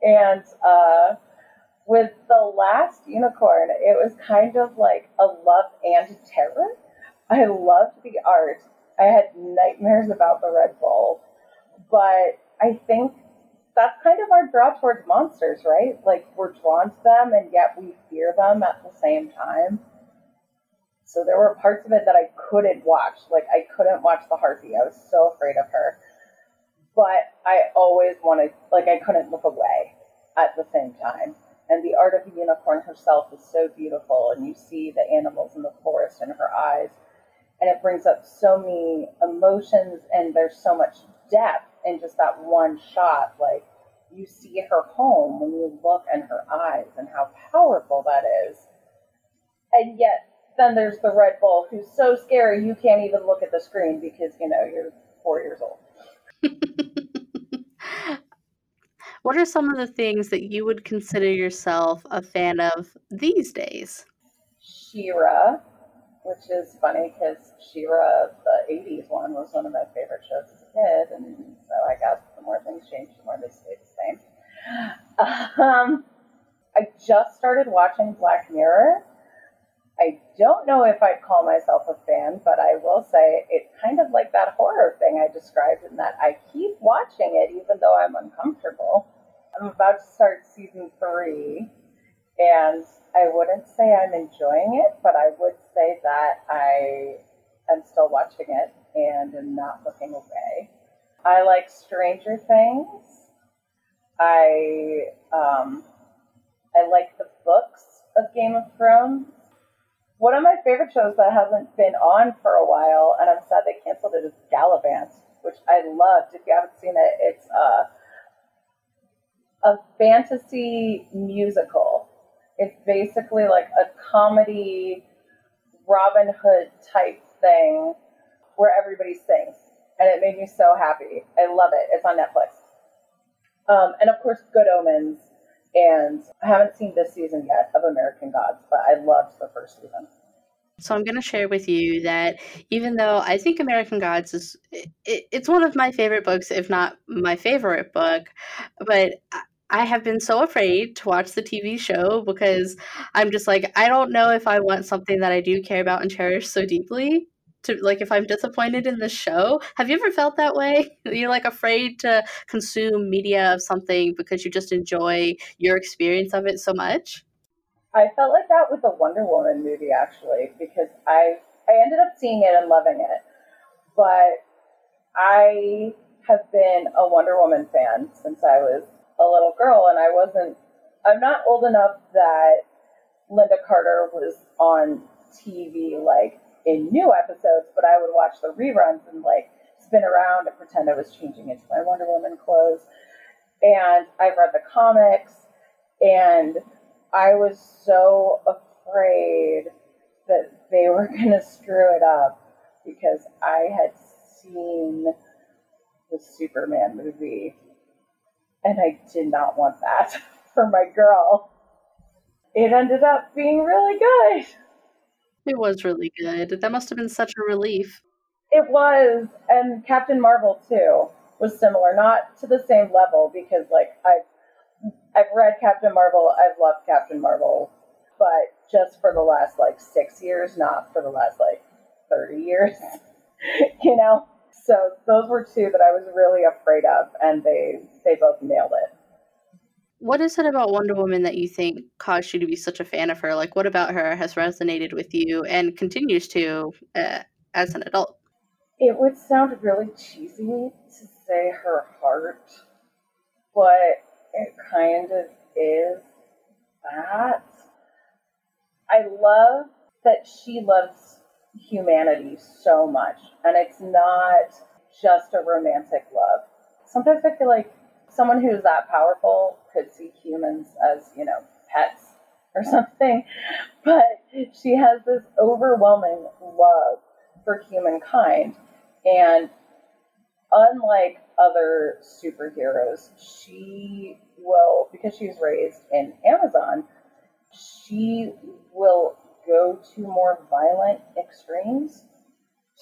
and uh, with the last unicorn, it was kind of like a love and terror. I loved the art. I had nightmares about the Red Bull, but I think that's kind of our draw towards monsters, right? Like we're drawn to them and yet we fear them at the same time. So there were parts of it that I couldn't watch. Like I couldn't watch the harpy. I was so afraid of her but I always wanted, like, I couldn't look away at the same time. And the art of the unicorn herself is so beautiful, and you see the animals in the forest in her eyes, and it brings up so many emotions, and there's so much depth in just that one shot. Like, you see her home when you look in her eyes, and how powerful that is. And yet, then there's the Red Bull, who's so scary you can't even look at the screen because, you know, you're four years old. what are some of the things that you would consider yourself a fan of these days? She-Ra, which is funny because She-Ra, the 80s one, was one of my favorite shows kid. And so I guess the more things change, the more they stay the same. Um, I just started watching Black Mirror I don't know if I'd call myself a fan, but I will say it's kind of like that horror thing I described in that I keep watching it even though I'm uncomfortable. I'm about to start season three, and I wouldn't say I'm enjoying it, but I would say that I am still watching it and am not looking away. I like Stranger Things. I um, I like the books of Game of Thrones. One of my favorite shows that hasn't been on for a while, and I'm sad they canceled it, is Galavant, which I loved. If you haven't seen it, it's a, a fantasy musical. It's basically like a comedy Robin Hood type thing where everybody sings and it made me so happy. I love it. It's on Netflix. Um, and of course, Good Omens. And I haven't seen this season yet of American Gods, but I loved the first season. So I'm going to share with you that even though I think American Gods is it, it's one of my favorite books, if not my favorite book, but I have been so afraid to watch the TV show because I'm just like I don't know if I want something that I do care about and cherish so deeply to like if I'm disappointed in the show. Have you ever felt that way? You're like afraid to consume media of something because you just enjoy your experience of it so much? I felt like that with the Wonder Woman movie actually because I I ended up seeing it and loving it. But I have been a Wonder Woman fan since I was a little girl and I wasn't I'm not old enough that Lynda Carter was on TV like in new episodes, but I would watch the reruns and like spin around and pretend I was changing into my Wonder Woman clothes. And I've read the comics, and I was so afraid that they were going to screw it up because I had seen the Superman movie and I did not want that for my girl. It ended up being really good. It was really good. That must have been such a relief. It was, and Captain Marvel too was similar, not to the same level because like I've I've read Captain Marvel, I've loved Captain Marvel, but just for the last like six years, not for the last like thirty years, you know. So those were two that I was really afraid of, and they they both nailed it. What is it about Wonder Woman that you think caused you to be such a fan of her? Like, what about her has resonated with you and continues to uh, as an adult? It would sound really cheesy to say her heart, but it kind of is that. I love that she loves humanity so much, and it's not just a romantic love. Sometimes I feel like someone who's that powerful could see humans as, you know, pets or something. But she has this overwhelming love for humankind. And unlike other superheroes, she will, because she's raised in Amazon, she will go to more violent extremes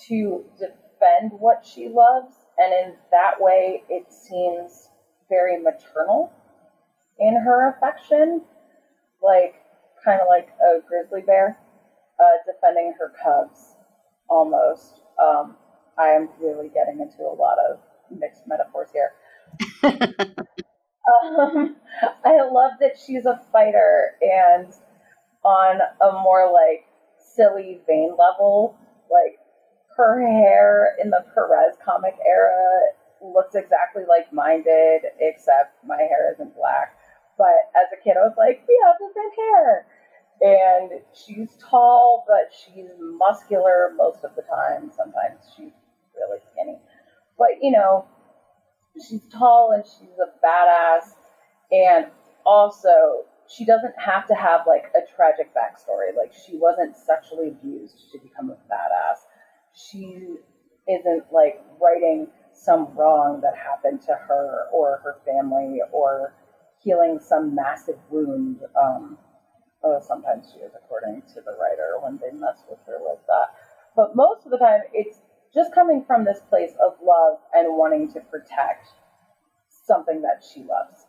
to defend what she loves. And in that way, it seems very maternal in her affection, like kind of like a grizzly bear uh, defending her cubs almost. Um, I am really getting into a lot of mixed metaphors here. um, I love that she's a fighter and on a more like silly vain level, like her hair in the Perez comic era looks exactly like mine did, except my hair isn't black. But as a kid, I was like, we have the same hair. And she's tall, but she's muscular most of the time. Sometimes she's really skinny. But, you know, she's tall and she's a badass. And also, she doesn't have to have like a tragic backstory. Like, she wasn't sexually abused to become a badass. She isn't like writing some wrong that happened to her or her family or healing some massive wound. Um, oh, sometimes she is, according to the writer, when they mess with her like that. But most of the time, it's just coming from this place of love and wanting to protect something that she loves.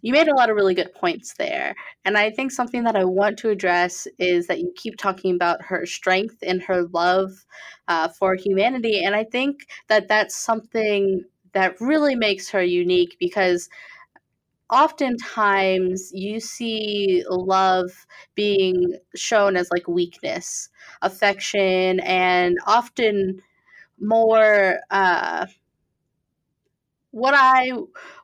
You made a lot of really good points there. And I think something that I want to address is that you keep talking about her strength and her love uh, for humanity. And I think that that's something that really makes her unique because oftentimes you see love being shown as like weakness, affection, and often more uh, what I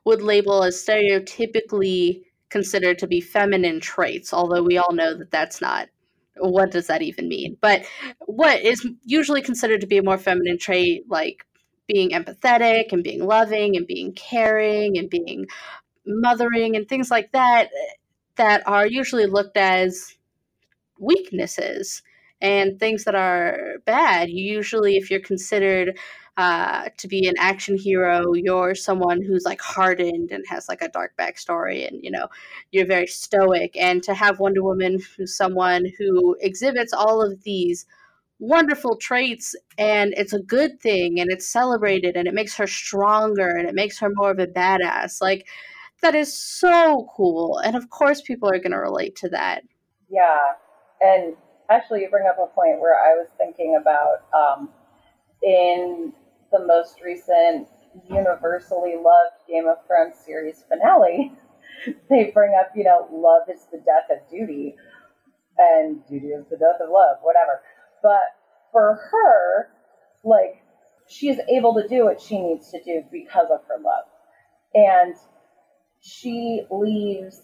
would label as stereotypically considered to be feminine traits, although we all know that that's not. What does that even mean? But what is usually considered to be a more feminine trait, like being empathetic and being loving and being caring and being mothering and things like that, that are usually looked as weaknesses. and things that are bad. Usually, if you're considered uh, to be an action hero, you're someone who's like hardened and has like a dark backstory, and you know, you're very stoic. And to have Wonder Woman, who's someone who exhibits all of these wonderful traits and it's a good thing and it's celebrated and it makes her stronger and it makes her more of a badass like that is so cool and of course people are going to relate to that yeah and actually you bring up a point where i was thinking about um, in the most recent universally loved game of thrones series finale they bring up you know love is the death of duty and duty is the death of love whatever but for her, like, she is able to do what she needs to do because of her love. And she leaves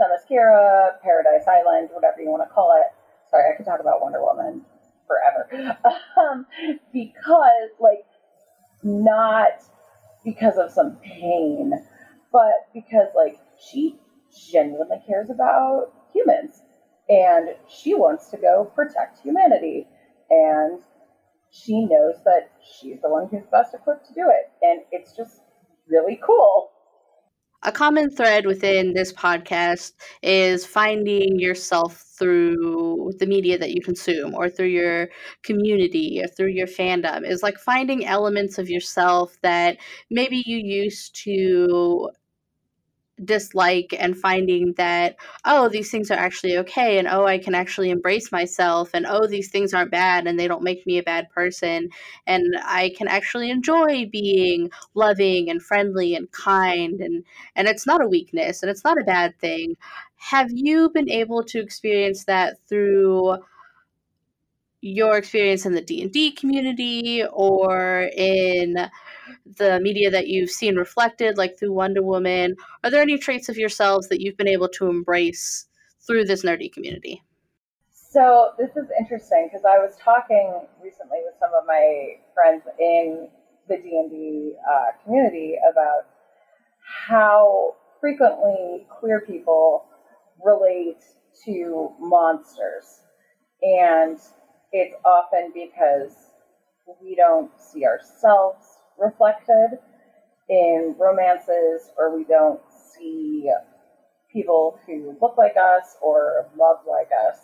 Themyscira, Paradise Island, whatever you want to call it. Sorry, I could talk about Wonder Woman forever. Um, because, like, not because of some pain, but because, like, she genuinely cares about humans and she wants to go protect humanity. And she knows that she's the one who's best equipped to do it. And it's just really cool. A common thread within this podcast is finding yourself through the media that you consume or through your community or through your fandom is like finding elements of yourself that maybe you used to dislike and finding that oh these things are actually okay and oh i can actually embrace myself and oh these things aren't bad and they don't make me a bad person and i can actually enjoy being loving and friendly and kind and and it's not a weakness and it's not a bad thing. Have you been able to experience that through your experience in the D&D community or in the media that you've seen reflected, like through Wonder Woman, are there any traits of yourselves that you've been able to embrace through this nerdy community? So this is interesting because I was talking recently with some of my friends in the D and D uh, community about how frequently queer people relate to monsters, and it's often because we don't see ourselves reflected in romances or we don't see people who look like us or love like us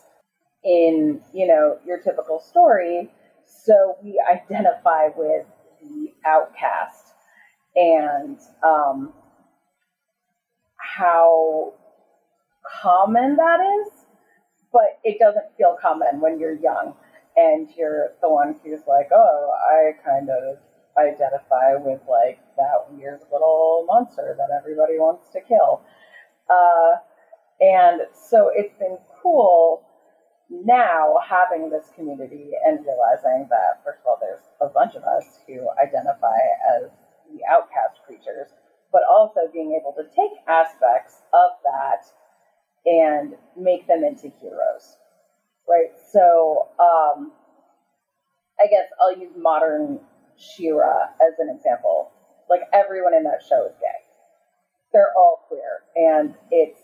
in you know your typical story. So we identify with the outcast. And um, how common that is but it doesn't feel common when you're young and you're the one who's like oh i kind of identify with like that weird little monster that everybody wants to kill. Uh, and so it's been cool now having this community and realizing that, first of all, there's a bunch of us who identify as the outcast creatures, but also being able to take aspects of that and make them into heroes. Right? So, um, I guess I'll use modern She-Ra as an example. Like everyone in that show is gay. They're all queer, and it's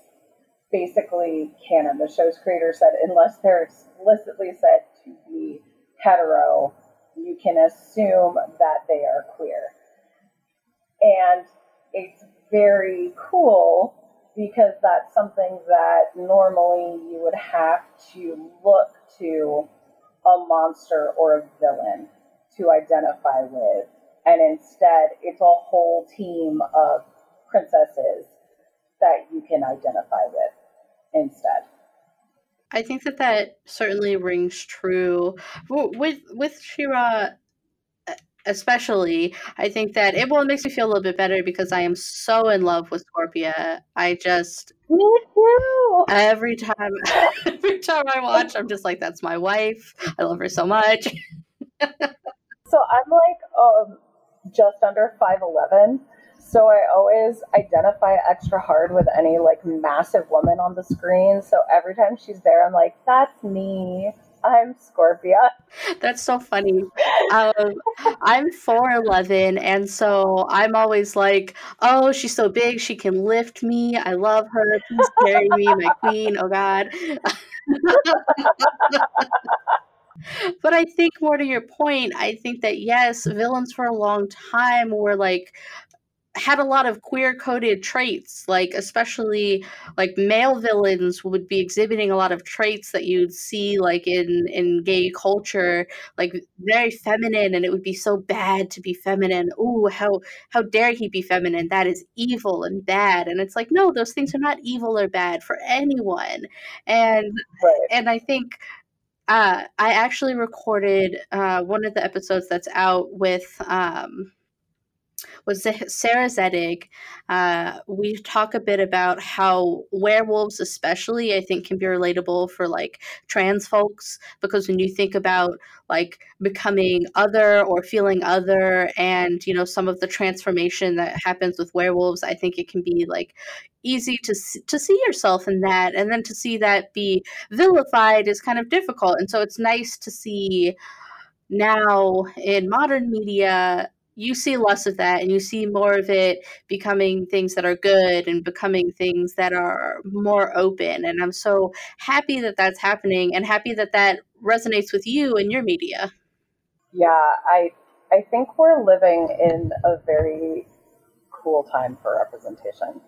basically canon. The show's creator said, unless they're explicitly said to be hetero, you can assume that they are queer. And it's very cool because that's something that normally you would have to look to a monster or a villain to identify with. And instead, it's a whole team of princesses that you can identify with instead. I think that that certainly rings true. With with She-Ra especially i think that it well it makes me feel a little bit better because i am so in love with scorpia. I just me too. Every time every time i watch i'm just like that's my wife. I love her so much so I'm like um, just under 5'11. So I always identify extra hard with any like massive woman on the screen. So every time she's there, I'm like, that's me. I'm Scorpia. That's so funny. Um, I'm 4'11, and so I'm always like, oh, she's so big, she can lift me. I love her. Please carry me, my queen. Oh, God. but I think more to your point, I think that yes, villains for a long time were like had a lot of queer coded traits like especially like male villains would be exhibiting a lot of traits that you'd see like in in gay culture like very feminine and it would be so bad to be feminine. Ooh how how dare he be feminine? That is evil and bad. And it's like no those things are not evil or bad for anyone. And right. and i think uh, I actually recorded uh, one of the episodes that's out with um, was Sarah Zedig. Uh, we talk a bit about how werewolves, especially, I think, can be relatable for like trans folks because when you think about like becoming other or feeling other, and you know some of the transformation that happens with werewolves, I think it can be like easy to to see yourself in that, and then to see that be vilified is kind of difficult. And so it's nice to see now in modern media you see less of that and you see more of it becoming things that are good and becoming things that are more open and i'm so happy that that's happening and happy that that resonates with you and your media. Yeah i i think we're living in a very cool time for representation.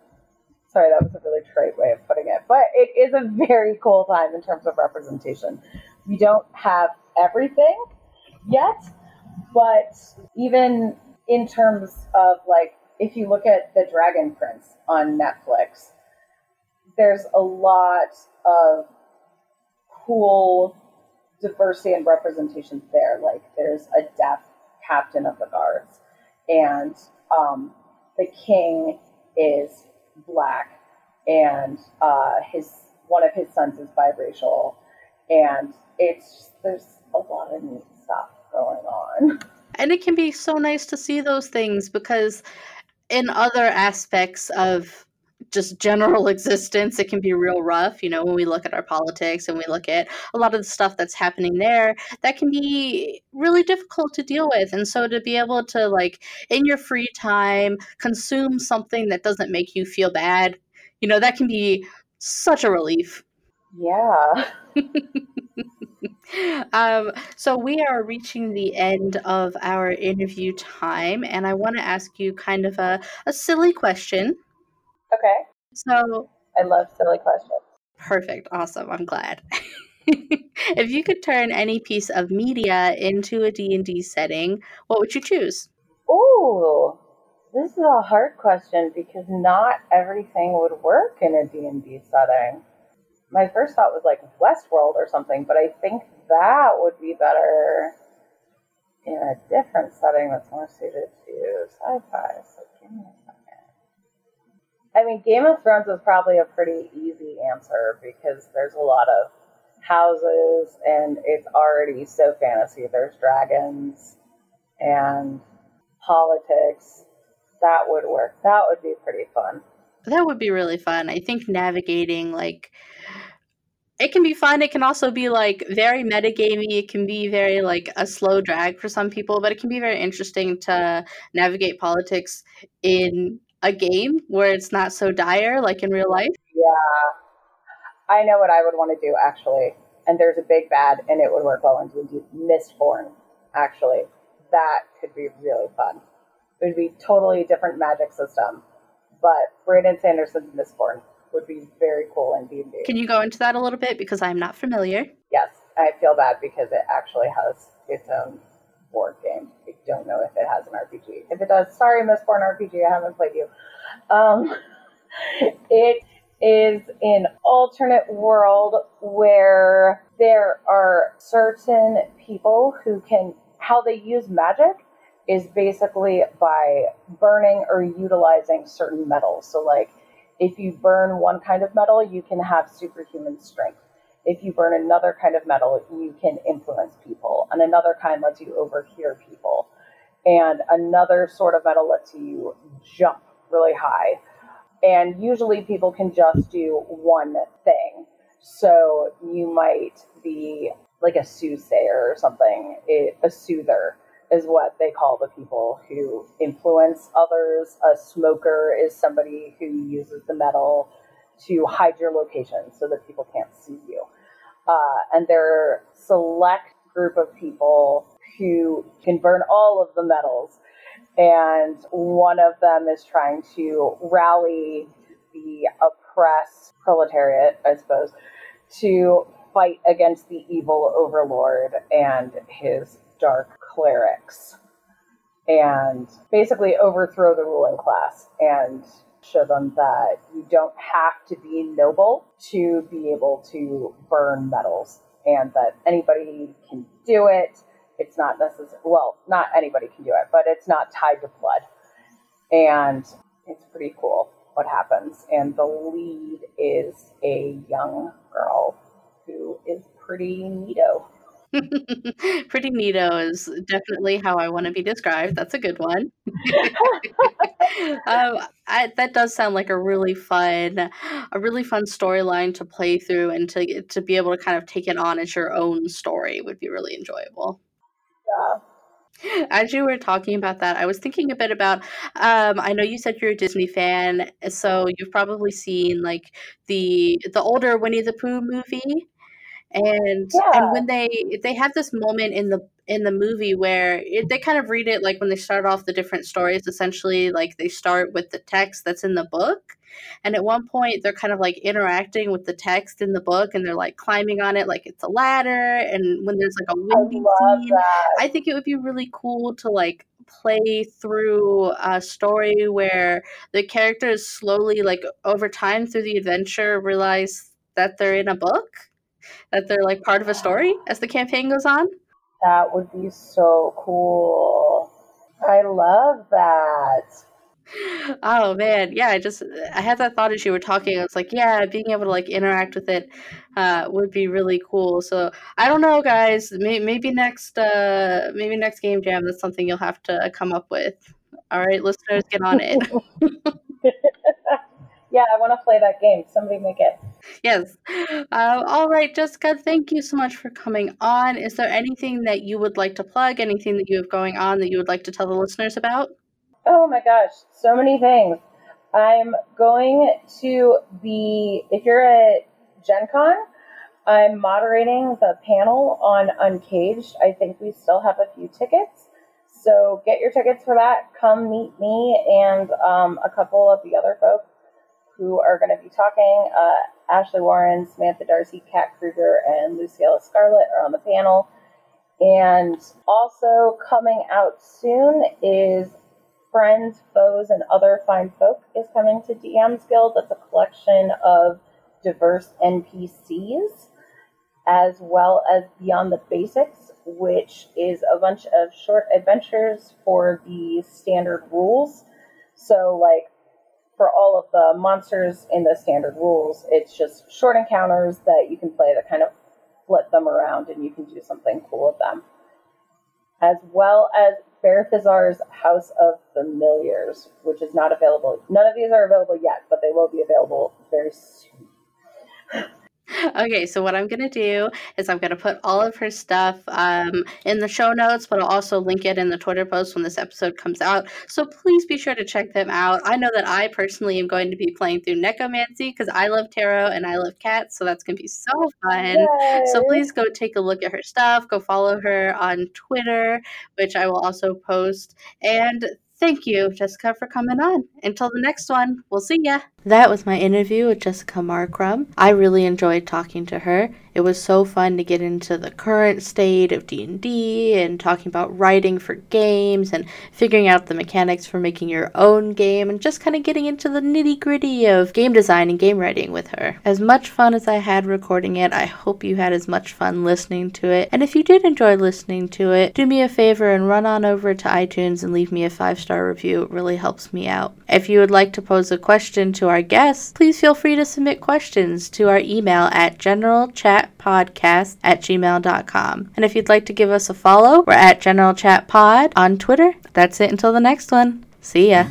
Sorry that was a really trite way of putting it but it is a very cool time in terms of representation. We don't have everything yet but even in terms of like, if you look at The Dragon Prince on Netflix, there's a lot of cool diversity and representation there. Like, there's a deaf captain of the guards, and um, the king is black, and uh, his one of his sons is biracial, and it's there's a lot of neat going on. And it can be so nice to see those things because in other aspects of just general existence, it can be real rough. You know, when we look at our politics and we look at a lot of the stuff that's happening there, that can be really difficult to deal with. And so to be able to, like, in your free time, consume something that doesn't make you feel bad, you know, that can be such a relief. Yeah. um, so we are reaching the end of our interview time, and I want to ask you kind of a, a silly question. Okay. So I love silly questions. Perfect. Awesome. I'm glad. if you could turn any piece of media into a D&D setting, what would you choose? Ooh, this is a hard question because not everything would work in a D&D setting my first thought was like Westworld or something, but I think that would be better in a different setting that's more suited to sci-fi. So give me a second. I mean, Game of Thrones is probably a pretty easy answer because there's a lot of houses and it's already so fantasy. There's dragons and politics. That would work. That would be pretty fun. That would be really fun. I think navigating like it can be fun. It can also be like very metagamey. It can be very like a slow drag for some people, but it can be very interesting to navigate politics in a game where it's not so dire like in real life. Yeah. I know what I would want to do actually. And there's a big bad and it would work well into Mistborn, actually. That could be really fun. It would be totally different magic system. But Brandon Sanderson's Mistborn would be very cool in D&D. Can you go into that a little bit because I'm not familiar? Yes, I feel bad because it actually has its own board game. I don't know if it has an RPG. If it does, sorry, Mistborn RPG, I haven't played you. Um, it is an alternate world where there are certain people who can how they use magic is basically by burning or utilizing certain metals. So like if you burn one kind of metal, you can have superhuman strength. If you burn another kind of metal, you can influence people. And another kind lets you overhear people. And another sort of metal lets you jump really high. And usually people can just do one thing. So you might be like a soothsayer or something, a soother is what they call the people who influence others. A smoker is somebody who uses the metal to hide your location so that people can't see you. Uh, and there are select group of people who can burn all of the metals. And one of them is trying to rally the oppressed proletariat, I suppose, to fight against the evil overlord and his dark clerics and basically overthrow the ruling class and show them that you don't have to be noble to be able to burn metals and that anybody can do it. It's not necessary, well, not anybody can do it, but it's not tied to blood. And it's pretty cool what happens. And the lead is a young girl who is pretty neato. Pretty neato is definitely how I want to be described. That's a good one. um, I, that does sound like a really fun, a really fun storyline to play through, and to to be able to kind of take it on as your own story would be really enjoyable. Yeah. As you were talking about that, I was thinking a bit about. Um, I know you said you're a Disney fan, so you've probably seen like the the older Winnie the Pooh movie and Yeah. and when they they have this moment in the in the movie where it, they kind of read it like when they start off the different stories essentially like they start with the text that's in the book and at one point they're kind of like interacting with the text in the book and they're like climbing on it like it's a ladder and when there's like a windy love scene that. I think it would be really cool to like play through a story where the characters slowly like over time through the adventure realize that they're in a book that they're like part of a story as the campaign goes on? That would be so cool. I love that. oh man. Yeah i just i had that thought as you were talking. I was like yeah being able to like interact with it uh, would be really cool. So i don't know guys. May- maybe next uh maybe next game jam that's something you'll have to come up with. All right listeners get on it yeah, I want to play that game. Somebody make it. Yes. Uh, all right, Jessica, thank you so much for coming on. Is there anything that you would like to plug, anything that you have going on that you would like to tell the listeners about? Oh my gosh, so many things. I'm going to be, if you're at Gen Con, I'm moderating the panel on Uncaged. I think we still have a few tickets. So get your tickets for that. Come meet me and um, a couple of the other folks who are going to be talking. Uh, Ashley Warren, Samantha Darcy, Kat Kruger, and Luciella Scarlett are on the panel. And also coming out soon is Friends, Foes, and Other Fine Folk is coming to DM's Guild. That's a collection of diverse NPCs, as well as Beyond the Basics, which is a bunch of short adventures for the standard rules. So, like, for all of the monsters in the standard rules, it's just short encounters that you can play that kind of flip them around and you can do something cool with them. As well as Berthazar's House of Familiars, which is not available. None of these are available yet, but they will be available very soon. Okay, so what I'm gonna do is I'm gonna put all of her stuff um, in the show notes, but I'll also link it in the Twitter post when this episode comes out. So please be sure to check them out. I know that I personally am going to be playing through Necromancy because I love tarot and I love cats, so that's gonna be so fun. So please go take a look at her stuff. Go follow her on Twitter, which I will also post. And thank you, Jessica, for coming on. Until the next one, we'll see ya. That was my interview with Jessica Marcrum. I really enjoyed talking to her. It was so fun to get into the current state of D&D and talking about writing for games and figuring out the mechanics for making your own game and just kind of getting into the nitty-gritty of game design and game writing with her. As much fun as I had recording it, I hope you had as much fun listening to it. And if you did enjoy listening to it, do me a favor and run on over to iTunes and leave me a 5-star review. It really helps me out. If you would like to pose a question our guests, please feel free to submit questions to our email at generalchatpodcast at gmail.com. And if you'd like to give us a follow, we're at General Chat Pod on Twitter. That's it until the next one. See ya.